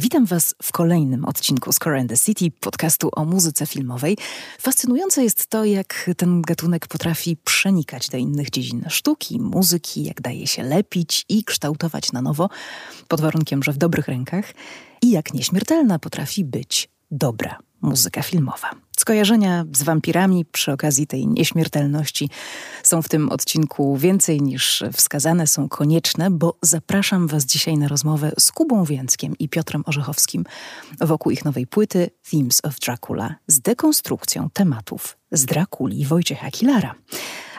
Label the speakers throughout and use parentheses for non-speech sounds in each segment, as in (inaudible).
Speaker 1: Witam Was w kolejnym odcinku Score and the City, podcastu o muzyce filmowej. Fascynujące jest to, jak ten gatunek potrafi przenikać do innych dziedzin sztuki, muzyki, jak daje się lepić i kształtować na nowo, pod warunkiem, że w dobrych rękach, i jak nieśmiertelna potrafi być dobra muzyka filmowa. Skojarzenia z wampirami przy okazji tej nieśmiertelności są w tym odcinku więcej niż wskazane, są konieczne, bo zapraszam Was dzisiaj na rozmowę z Kubą Więckiem i Piotrem Orzechowskim wokół ich nowej płyty Themes of Dracula z dekonstrukcją tematów z Drakuli Wojciecha Kilara.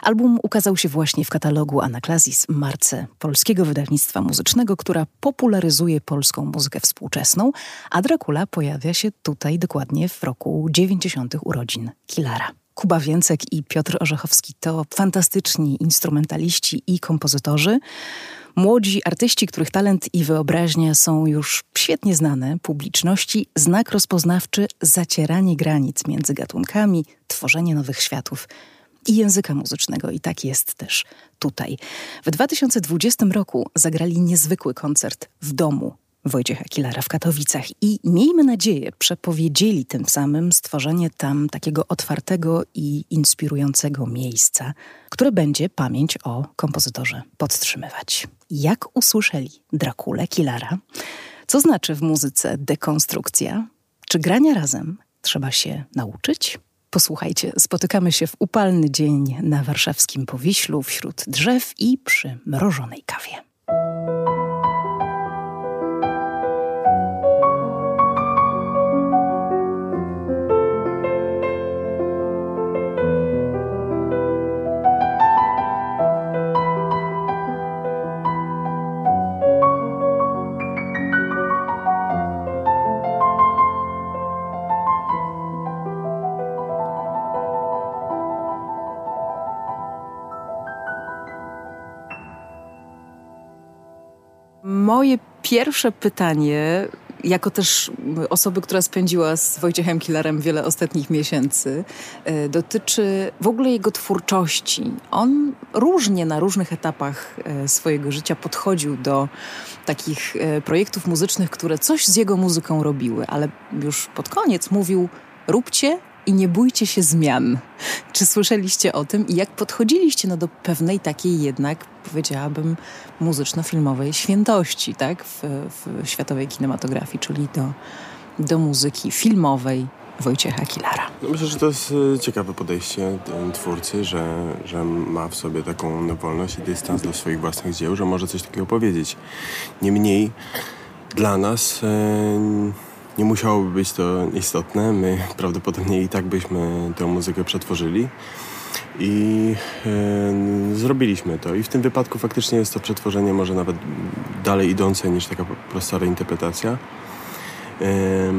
Speaker 1: Album ukazał się właśnie w katalogu Anaklazis marce polskiego wydawnictwa muzycznego, która popularyzuje polską muzykę współczesną, a Dracula pojawia się tutaj dokładnie w roku 90. urodzin Kilara. Kuba Więcek i Piotr Orzechowski to fantastyczni instrumentaliści i kompozytorzy. Młodzi artyści, których talent i wyobraźnia są już świetnie znane publiczności, znak rozpoznawczy zacieranie granic między gatunkami, tworzenie nowych światów i języka muzycznego. I tak jest też tutaj. W 2020 roku zagrali niezwykły koncert w domu Wojciecha Kilara w Katowicach i miejmy nadzieję przepowiedzieli tym samym stworzenie tam takiego otwartego i inspirującego miejsca, które będzie pamięć o kompozytorze podtrzymywać. Jak usłyszeli Drakule Kilara? Co znaczy w muzyce dekonstrukcja? Czy grania razem trzeba się nauczyć? Posłuchajcie, spotykamy się w upalny dzień na warszawskim Powiślu wśród drzew i przy mrożonej kawie. Pierwsze pytanie, jako też osoby, która spędziła z Wojciechem Killerem wiele ostatnich miesięcy, e, dotyczy w ogóle jego twórczości. On różnie na różnych etapach e, swojego życia podchodził do takich e, projektów muzycznych, które coś z jego muzyką robiły, ale już pod koniec mówił: róbcie i nie bójcie się zmian. Czy słyszeliście o tym i jak podchodziliście no, do pewnej takiej jednak, powiedziałabym, muzyczno-filmowej świętości, tak, w, w światowej kinematografii, czyli do, do muzyki filmowej Wojciecha Kilara.
Speaker 2: No myślę, że to jest e, ciekawe podejście twórcy, że, że ma w sobie taką wolność i dystans do swoich własnych dzieł, że może coś takiego powiedzieć. Niemniej dla nas... Yy nie musiałoby być to istotne. My prawdopodobnie i tak byśmy tę muzykę przetworzyli. I e, zrobiliśmy to. I w tym wypadku faktycznie jest to przetworzenie może nawet dalej idące niż taka prosta reinterpretacja. E, e,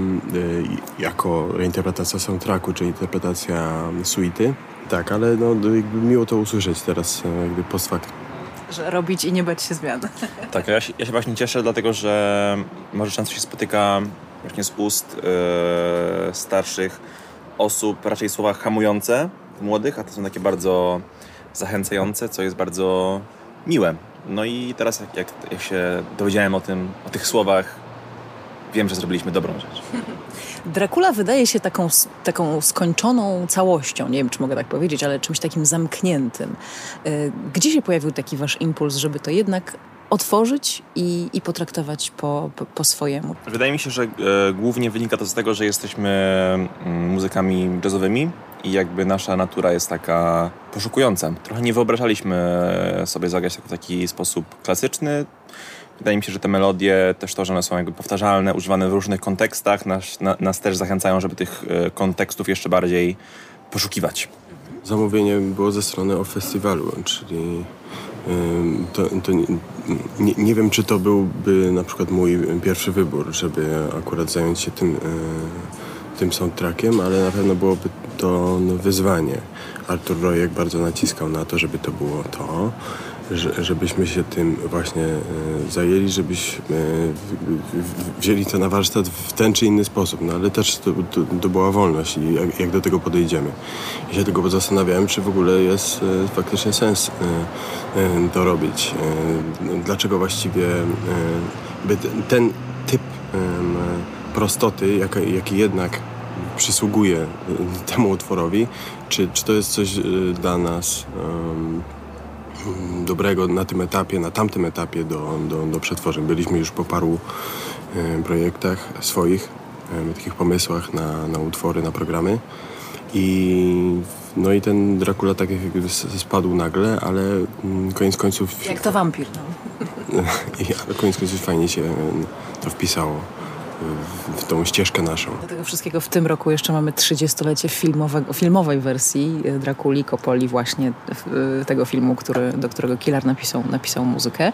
Speaker 2: jako reinterpretacja soundtracku, czy interpretacja suity. Tak, ale no, miło to usłyszeć teraz e, jakby post factum.
Speaker 1: Że robić i nie bać się zmian.
Speaker 3: Tak, ja się, ja się właśnie cieszę, dlatego że może często się spotyka właśnie z ust yy, starszych osób raczej słowa hamujące młodych, a to są takie bardzo zachęcające, co jest bardzo miłe. No i teraz jak, jak, jak się dowiedziałem o tym, o tych słowach, wiem, że zrobiliśmy dobrą rzecz.
Speaker 1: Dracula wydaje się taką, taką skończoną całością, nie wiem czy mogę tak powiedzieć, ale czymś takim zamkniętym. E, gdzie się pojawił taki wasz impuls, żeby to jednak otworzyć i, i potraktować po, po, po, swojemu.
Speaker 3: Wydaje mi się, że e, głównie wynika to z tego, że jesteśmy mm, muzykami jazzowymi i jakby nasza natura jest taka poszukująca. Trochę nie wyobrażaliśmy sobie zagrać w taki sposób klasyczny. Wydaje mi się, że te melodie, też to, że one są jakby powtarzalne, używane w różnych kontekstach, nas, na, nas też zachęcają, żeby tych e, kontekstów jeszcze bardziej poszukiwać.
Speaker 2: Zamówienie było ze strony o festiwalu, czyli to, to nie, nie, nie, wiem, czy to byłby na przykład mój pierwszy wybór, żeby akurat zająć się tym, e, tym soundtrackiem, ale na pewno byłoby to wyzwanie. Artur Rojek bardzo naciskał na to, żeby to było to żebyśmy się tym właśnie e, zajęli, żebyśmy wzięli to na warsztat w ten czy inny sposób, no ale też to, to, to była wolność i jak, jak, do tego podejdziemy. Ja się tego zastanawiałem, czy w ogóle jest e, faktycznie sens e, to robić. Dlaczego właściwie ten typ prostoty, jaki, jaki jednak przysługuje temu utworowi, czy, czy to jest coś dla nas dobrego na tym etapie, na tamtym etapie do, do, do przetworzeń. Byliśmy już po paru projektach swoich, takich pomysłach na, na utwory, na programy. I, no i ten Dracula tak jakby spadł nagle, ale mm, koniec końców...
Speaker 4: Jak to wampir, no. (laughs)
Speaker 2: ale koniec końców fajnie się to wpisało w tą ścieżkę naszą.
Speaker 4: Do tego wszystkiego w tym roku jeszcze mamy 30-lecie filmowej wersji e, Drakuli, Kopoli właśnie e, tego filmu, który, do którego Killer napisał, napisał muzykę.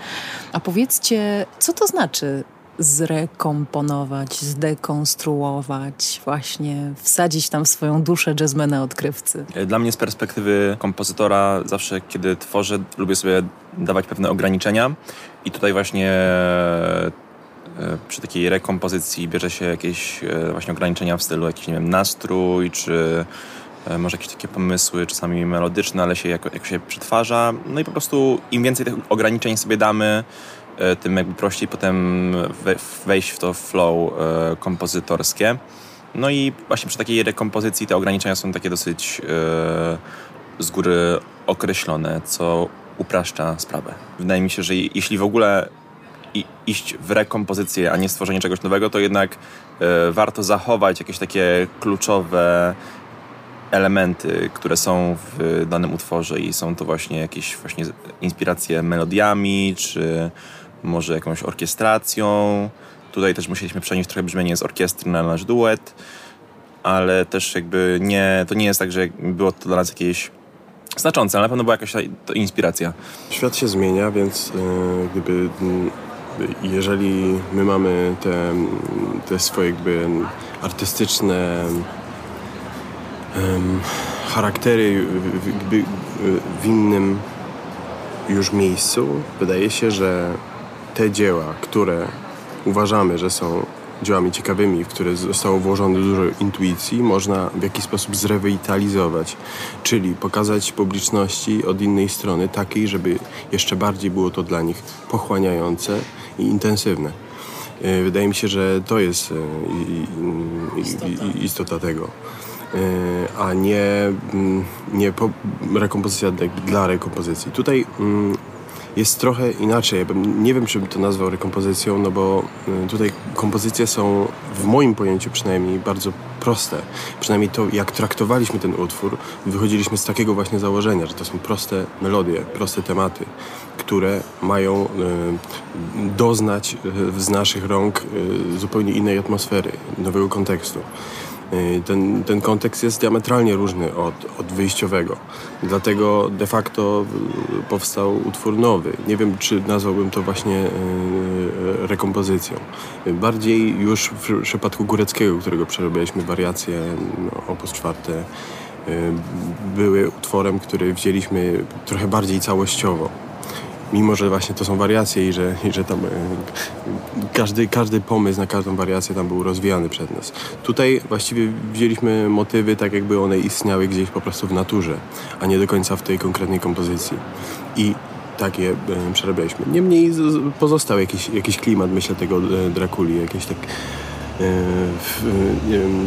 Speaker 4: A powiedzcie, co to znaczy zrekomponować, zdekonstruować, właśnie wsadzić tam swoją duszę jazzmena odkrywcy?
Speaker 3: E, dla mnie z perspektywy kompozytora zawsze, kiedy tworzę, lubię sobie dawać pewne ograniczenia i tutaj właśnie przy takiej rekompozycji bierze się jakieś e, właśnie ograniczenia w stylu jakiś, nie wiem, nastrój, czy e, może jakieś takie pomysły, czasami melodyczne, ale się jako, jak się przetwarza. No i po prostu im więcej tych ograniczeń sobie damy, tym jakby prościej potem wejść w to flow kompozytorskie. No i właśnie przy takiej rekompozycji te ograniczenia są takie dosyć z góry określone, co upraszcza sprawę. Wydaje mi się, że jeśli w ogóle i iść w rekompozycję, a nie stworzenie czegoś nowego, to jednak y, warto zachować jakieś takie kluczowe elementy, które są w danym utworze i są to właśnie jakieś właśnie inspiracje melodiami, czy może jakąś orkiestracją. Tutaj też musieliśmy przenieść trochę brzmienie z orkiestry na nasz duet, ale też jakby nie, to nie jest tak, że było to dla nas jakieś znaczące, ale na pewno była jakaś inspiracja.
Speaker 2: Świat się zmienia, więc yy, gdyby jeżeli my mamy te, te swoje jakby artystyczne um, charaktery w, w innym już miejscu, wydaje się, że te dzieła, które uważamy, że są dziełami ciekawymi, w które zostało włożone dużo intuicji, można w jakiś sposób zrewitalizować, czyli pokazać publiczności od innej strony, takiej, żeby jeszcze bardziej było to dla nich pochłaniające i intensywne. E, wydaje mi się, że to jest e, istota, tego e, a nie, mm, nie rekompozycja dla rekompozycji. Tutaj mm, jest trochę inaczej. Nie wiem, czy bym to nazwał rekompozycją, no bo y, tutaj kompozycje są w moim pojęciu przynajmniej bardzo proste. Przynajmniej to, jak traktowaliśmy ten utwór, wychodziliśmy z takiego właśnie założenia, że to są proste melodie, proste tematy, które mają y, doznać y, z naszych rąk zupełnie innej atmosfery, nowego kontekstu. Y, ten, ten kontekst jest diametralnie różny od, od wyjściowego. Dlatego de facto y, powstał utwór nowy. Nie wiem, czy nazwałbym to właśnie y, rekompozycją. Bardziej już w przypadku Góreckiego, którego przerobiliśmy wariacje no, opus czwarte, były utworem, który wzięliśmy trochę bardziej całościowo mimo że właśnie to są wariacje i że, i że tam e, każdy, każdy pomysł na każdą wariację tam był rozwijany przed nas. Tutaj właściwie wzięliśmy motywy tak jakby one istniały gdzieś po prostu w naturze, a nie do końca w tej konkretnej kompozycji. I tak je e, przerabialiśmy. Niemniej pozostał jakiś, jakiś klimat, myślę, tego e, Drakuli, jakiś tak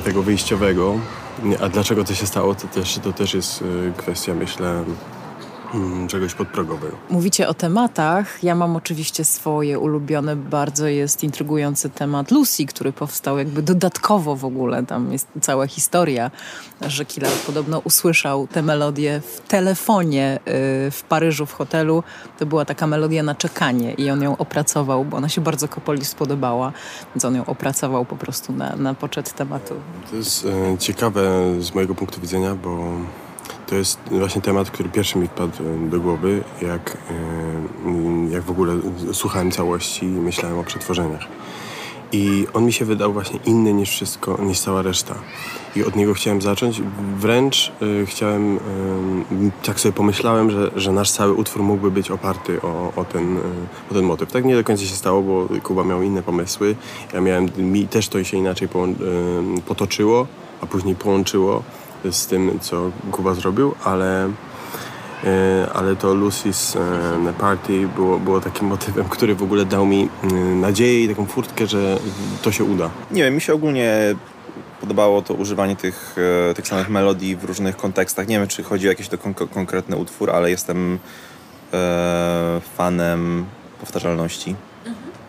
Speaker 2: tego wyjściowego. A dlaczego to się stało, to też, to też jest kwestia, myślę, czegoś podprogowego.
Speaker 4: Mówicie o tematach. Ja mam oczywiście swoje ulubione. Bardzo jest intrygujący temat Lucy, który powstał jakby dodatkowo w ogóle. Tam jest cała historia, że Killer podobno usłyszał tę melodię w telefonie y, w Paryżu w hotelu. To była taka melodia na czekanie i on ją opracował, bo ona się bardzo Kopoli spodobała, więc on ją opracował po prostu na, na poczet tematu.
Speaker 2: To jest e, ciekawe z mojego punktu widzenia, bo to jest właśnie temat, który pierwszy mi wpadł do głowy, jak, jak w ogóle słuchałem całości i myślałem o przetworzeniach. I on mi się wydał właśnie inny niż wszystko, niż cała reszta. I od niego chciałem zacząć. Wręcz y, chciałem, tak sobie pomyślałem, że, że nasz cały utwór mógłby być oparty o, o, ten, y, o ten motyw. Tak nie do końca się stało, bo Kuba miał inne pomysły. Ja miałem, mi też to się inaczej potoczyło, a później połączyło z tym, co Kuba zrobił, ale ale to Lucy's Party było, było takim motywem, który w ogóle dał mi nadzieję i taką furtkę, że to się uda.
Speaker 3: Nie wiem, mi się ogólnie podobało to używanie tych, tych samych melodii w różnych kontekstach. Nie wiem, czy chodzi o jakiś to kon konkretny utwór, ale jestem e, fanem powtarzalności.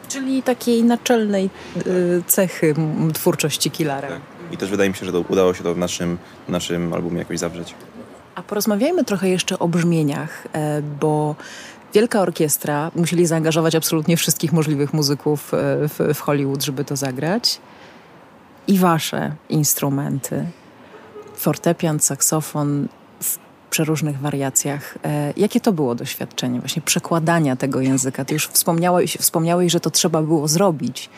Speaker 4: Czyli takiej naczelnej y, cechy twórczości Killara. Tak.
Speaker 3: I też wydaje mi się, że to udało się to w naszym, naszym albumie jakoś zawrzeć.
Speaker 4: A porozmawiajmy trochę jeszcze o brzmieniach, e, bo wielka orkiestra, musieli zaangażować absolutnie wszystkich możliwych muzyków e, w, w Hollywood, żeby to zagrać. I wasze instrumenty. Fortepian, saksofon, przeróżnych wariacjach. E, jakie to było doświadczenie właśnie przekładania tego języka? Ty już wspomniałeś, wspomniałeś, że to trzeba było zrobić.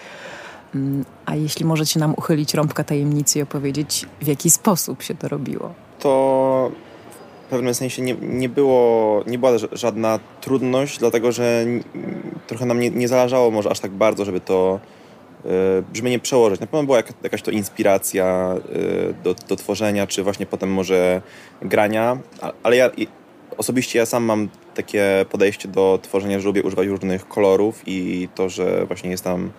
Speaker 4: A jeśli możecie nam uchylić rąbka tajemnicy i opowiedzieć, w jaki sposób się to robiło?
Speaker 3: To w pewnym sensie nie, nie, było, nie była żadna trudność, dlatego że trochę nam nie, nie zależało może aż tak bardzo, żeby to E, brzmienie przełożyć. Na pewno była jakaś to inspiracja e, do, do tworzenia, czy właśnie potem może grania, ale ja osobiście ja sam mam takie podejście do tworzenia, że lubię używać różnych kolorów i to, że właśnie jest tam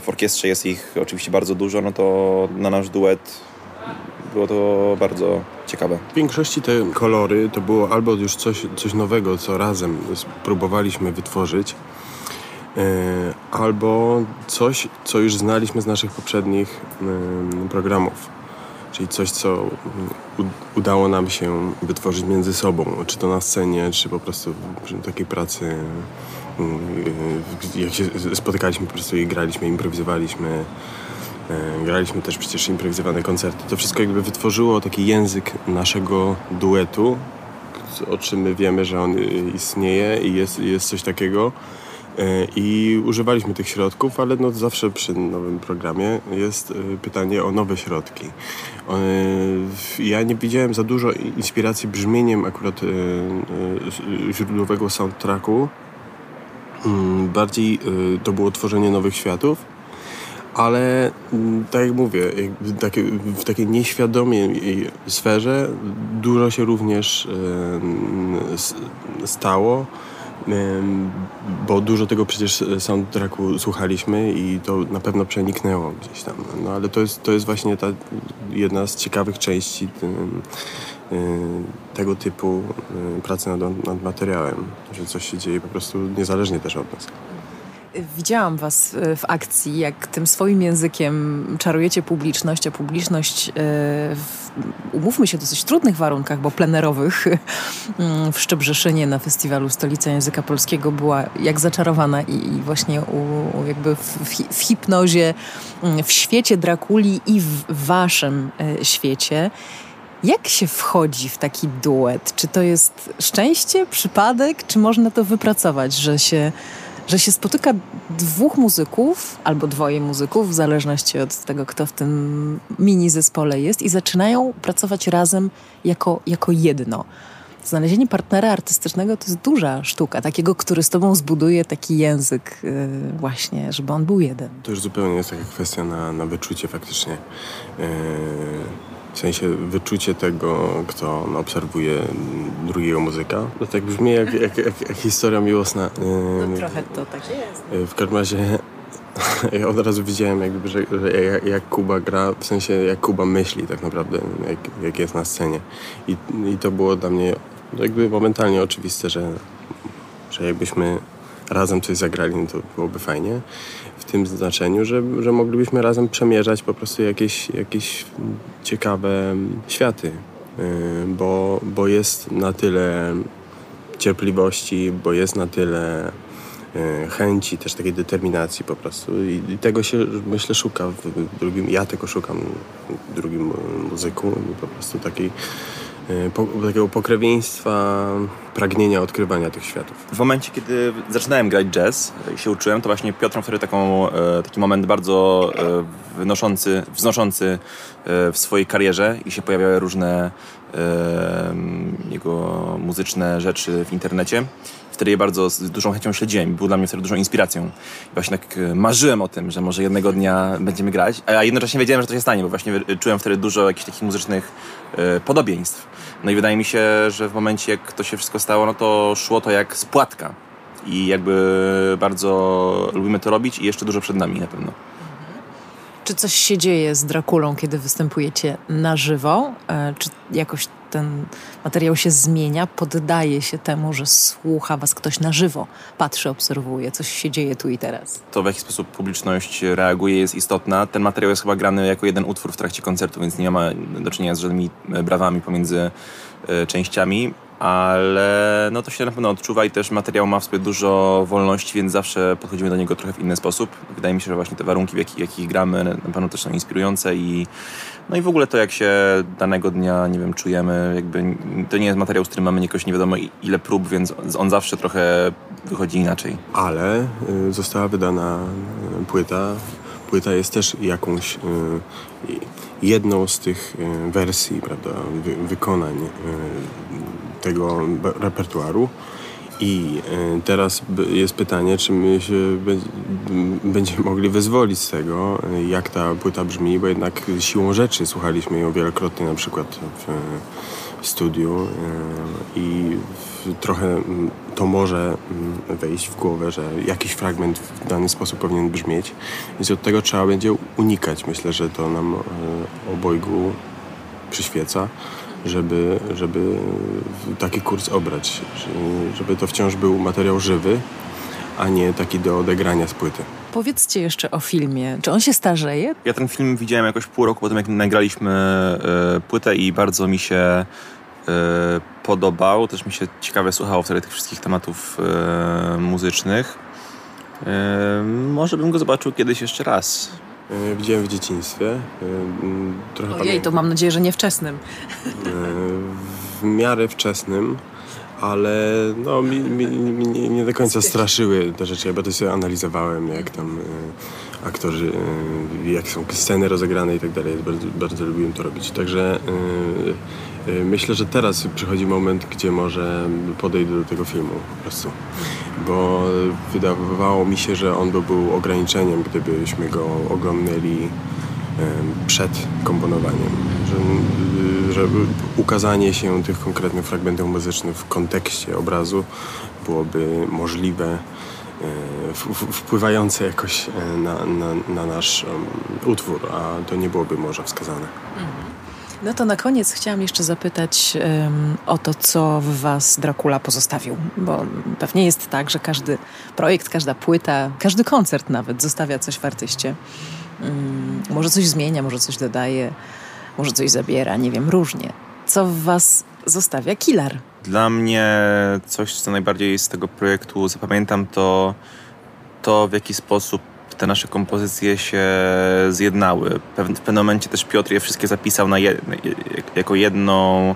Speaker 3: w orkiestrze jest ich oczywiście bardzo dużo, no to na nasz duet było to bardzo ciekawe.
Speaker 2: W większości te kolory to było albo już coś, coś nowego, co razem próbowaliśmy wytworzyć, E, albo coś, co już znaliśmy z naszych poprzednich programów. Czyli coś, co udało nam się wytworzyć między sobą, czy to na scenie, czy po prostu w takiej pracy, jak się spotykaliśmy po prostu i graliśmy, improwizowaliśmy. E, graliśmy też przecież improwizowane koncerty. To wszystko jakby wytworzyło taki język naszego duetu, o czym my wiemy, że on istnieje i jest, jest coś takiego I używaliśmy tych środków, ale no zawsze przy nowym programie jest pytanie o nowe środki. Ja nie widziałem za dużo inspiracji brzmieniem akurat źródłowego soundtracku. Mm, bardziej to było tworzenie nowych światów, ale mm, tak jak mówię, w takiej nieświadomej sferze dużo się również stało bo dużo tego przecież soundtracku słuchaliśmy i to na pewno przeniknęło gdzieś tam. No ale to jest, to jest właśnie ta jedna z ciekawych części tego typu e, pracy nad, nad materiałem, że coś się dzieje po prostu niezależnie też od nas.
Speaker 4: Widziałam Was w akcji, jak tym swoim językiem czarujecie publiczność, a publiczność, w, umówmy się, w dosyć trudnych warunkach, bo plenerowych w Szczebrzeszynie na festiwalu Stolica Języka Polskiego była jak zaczarowana i, i właśnie u, jakby w, w, hipnozie, mm, w świecie Drakuli i w Waszym świecie. Jak się wchodzi w taki duet? Czy to jest szczęście, przypadek, czy można to wypracować, że się że się spotyka dwóch muzyków albo dwoje muzyków, w zależności od tego, kto w tym mini zespole jest, i zaczynają pracować razem jako, jako jedno. Znalezienie partnera artystycznego to jest duża sztuka, takiego, który z tobą zbuduje taki język, yy, właśnie, żeby on był jeden.
Speaker 2: To już zupełnie jest taka kwestia na, na wyczucie faktycznie. Yy w sensie wyczucie tego, kto obserwuje drugiego muzyka. To tak brzmi jak, jak, jak, jak historia miłosna.
Speaker 4: No, trochę to tak jest.
Speaker 2: W każdym razie (laughs) ja od razu widziałem, jakby, że, że jak, jak, Kuba gra, w sensie jak Kuba myśli tak naprawdę, jak, jak jest na scenie. I, I to było dla mnie jakby momentalnie oczywiste, że, że jakbyśmy razem coś zagrali, no to byłoby fajnie. W tym znaczeniu, że, że moglibyśmy razem przemierzać po prostu jakieś, jakieś ciekawe światy, y, bo, bo jest na tyle cierpliwości, bo jest na tyle y, chęci, też takiej determinacji po prostu. I, i tego się myślę szuka w drugim, ja tego szukam w drugim muzyku, po prostu takiej po, takiego pokrewieństwa, pragnienia odkrywania tych światów.
Speaker 3: W momencie, kiedy zaczynałem grać jazz i się uczyłem, to właśnie Piotr wtedy taką, e, taki moment bardzo e, wynoszący, wznoszący e, w swojej karierze i się pojawiały różne jego muzyczne rzeczy w internecie. Wtedy je bardzo z dużą chęcią śledziłem. Był dla mnie wtedy dużą inspiracją. I właśnie tak e, marzyłem o tym, że może jednego dnia będziemy grać, a jednocześnie wiedziałem, że to się stanie, bo właśnie czułem wtedy dużo jakichś takich muzycznych e, podobieństw. No i wydaje mi się, że w momencie, jak to się wszystko stało, no to szło to jak spłatka. I jakby bardzo lubimy to robić i jeszcze dużo przed nami na pewno.
Speaker 4: Czy coś się dzieje z Drakulą, kiedy występujecie na żywo? E, czy jakoś ten materiał się zmienia, poddaje się temu, że słucha was ktoś na żywo, patrzy, obserwuje, coś się dzieje tu i teraz?
Speaker 3: To, w jaki sposób publiczność reaguje, jest istotna. Ten materiał jest chyba grany jako jeden utwór w trakcie koncertu, więc nie ma do czynienia z żadnymi brawami pomiędzy e, częściami ale no to się na pewno odczuwa i też materiał ma w sobie dużo wolności, więc zawsze podchodzimy do niego trochę w inny sposób. Wydaje mi się, że właśnie te warunki, w jakich, jakich gramy, na pewno też są inspirujące i no i w ogóle to, jak się danego dnia, nie wiem, czujemy, jakby to nie jest materiał, z którym mamy jakoś nie wiadomo ile prób, więc on zawsze trochę wychodzi inaczej.
Speaker 2: Ale y, została wydana y, płyta. Płyta jest też jakąś y, jedną z tych wersji, prawda, wykonań tego repertuaru. I e, teraz jest pytanie, czy my się będziemy mogli wyzwolić z tego, e, jak ta płyta brzmi, bo jednak siłą rzeczy słuchaliśmy ją wielokrotnie na przykład w studiu e, i trochę to może wejść w głowę, że jakiś fragment w dany sposób powinien brzmieć, więc od tego trzeba będzie unikać. Myślę, że to nam obojgu przyświeca żeby, żeby taki kurs obrać, żeby to wciąż był materiał żywy, a nie taki do odegrania z płyty.
Speaker 4: Powiedzcie jeszcze o filmie. Czy on się starzeje?
Speaker 3: Ja ten film widziałem jakoś pół roku po tym, jak nagraliśmy y, płytę i bardzo mi się y, podobał. Też mi się ciekawie słuchało wtedy tych wszystkich tematów y, muzycznych. może bym go zobaczył kiedyś jeszcze raz.
Speaker 2: E, widziałem w dzieciństwie. E,
Speaker 4: trochę Ojej, to mam nadzieję, że nie wczesnym.
Speaker 2: E, w miarę wczesnym, ale no, mi, mi, mi nie do końca straszyły te rzeczy. Ja to sobie analizowałem, jak tam aktorzy, jak są sceny rozegrane i tak dalej. Bardzo, bardzo lubiłem to robić. Także myślę, że teraz przychodzi moment, gdzie może podejdę do tego filmu po prostu bo wydawało mi się, że on by był ograniczeniem, gdybyśmy go oglądnęli przed komponowaniem. Że, ukazanie się tych konkretnych fragmentów muzycznych w kontekście obrazu byłoby możliwe, e, wpływające jakoś e, na, na, na nasz utwór, a to nie byłoby może wskazane.
Speaker 4: No to na koniec chciałam jeszcze zapytać um, o to, co w Was Dracula pozostawił, bo pewnie jest tak, że każdy projekt, każda płyta, każdy koncert nawet zostawia coś w artyście. Um, może coś zmienia, może coś dodaje, może coś zabiera, nie wiem, różnie. Co w Was zostawia Killer?
Speaker 3: Dla mnie coś, co najbardziej z tego projektu zapamiętam, to to, w jaki sposób te nasze kompozycje się zjednały. W pewnym momencie też Piotr je wszystkie zapisał na je, jako jedną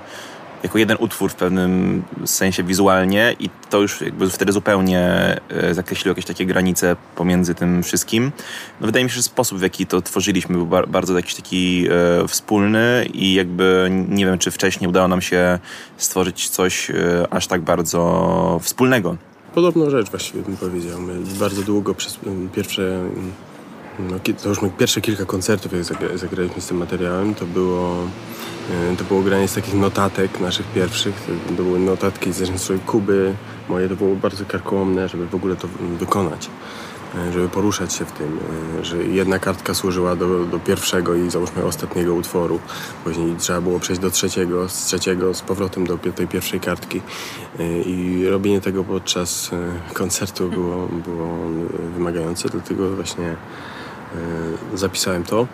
Speaker 3: jako jeden utwór w pewnym sensie wizualnie i to już jakby wtedy zupełnie e, zakreśliło jakieś takie granice pomiędzy tym wszystkim. No wydaje mi się, że sposób w jaki to tworzyliśmy był bardzo jakiś taki e, wspólny i jakby nie wiem, czy wcześniej udało nam się stworzyć coś e, aż tak bardzo wspólnego
Speaker 2: podobną rzecz właściwie bym powiedział. My bardzo długo przez pierwsze, no, to już pierwsze kilka koncertów, jak zagraliśmy z tym materiałem, to było, e, to było granie z takich notatek naszych pierwszych. To, były notatki z Kuby. Moje to było bardzo karkołomne, żeby w ogóle to wykonać. E, żeby poruszać się w tym, e, że jedna kartka służyła do, do pierwszego i załóżmy ostatniego utworu. Później trzeba było przejść do trzeciego, z trzeciego z powrotem do tej pierwszej kartki. I robienie tego podczas koncertu było, było wymagające, dlatego właśnie zapisałem to.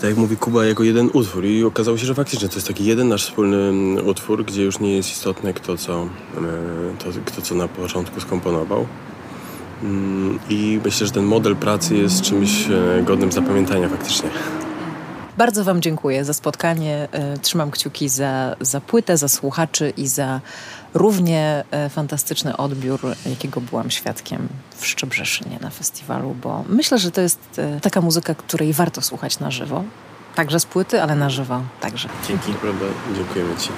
Speaker 2: Tak jak mówi Kuba, jako jeden utwór i okazało się, że faktycznie to jest taki jeden nasz wspólny mm, utwór, gdzie już nie jest istotne kto co, to, kto co na początku skomponował. Mm, I myślę, że ten model pracy jest czymś e, godnym zapamiętania faktycznie.
Speaker 4: Bardzo Wam dziękuję za spotkanie. E, trzymam kciuki za, za płytę, za słuchaczy i za równie e, fantastyczny odbiór, jakiego byłam świadkiem w Szczebrzeszynie na festiwalu, bo myślę, że to jest taka muzyka, której warto słuchać na żywo. Także z płyty, ale na żywo także.
Speaker 2: Dzięki. Prawda? Dziękujemy Ci.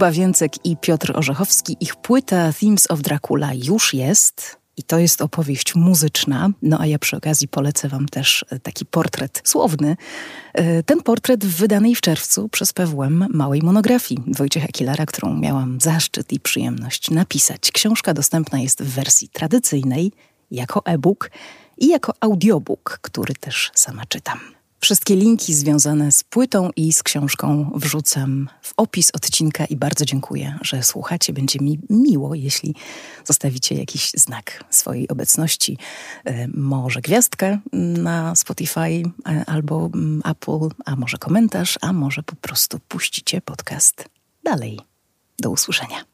Speaker 1: Kuba Więcek i Piotr Orzechowski. Ich płyta Themes of Dracula już jest. I to jest opowieść muzyczna. No a ja przy okazji polecę Wam też e, taki portret słowny. E, ten portret w wydanej w czerwcu przez PWM małej monografii Wojciecha Kilara, którą miałam zaszczyt i przyjemność napisać. Książka dostępna jest w wersji tradycyjnej, jako e-book i jako audiobook, który też sama czytam. Wszystkie linki związane z płytą i z książką wrzucam w opis odcinka i bardzo dziękuję, że słuchacie. Będzie mi miło, jeśli zostawicie jakiś znak swojej obecności. E, może gwiazdkę na Spotify e, albo mm, Apple, a może komentarz, a może po prostu puścicie podcast dalej. Do usłyszenia.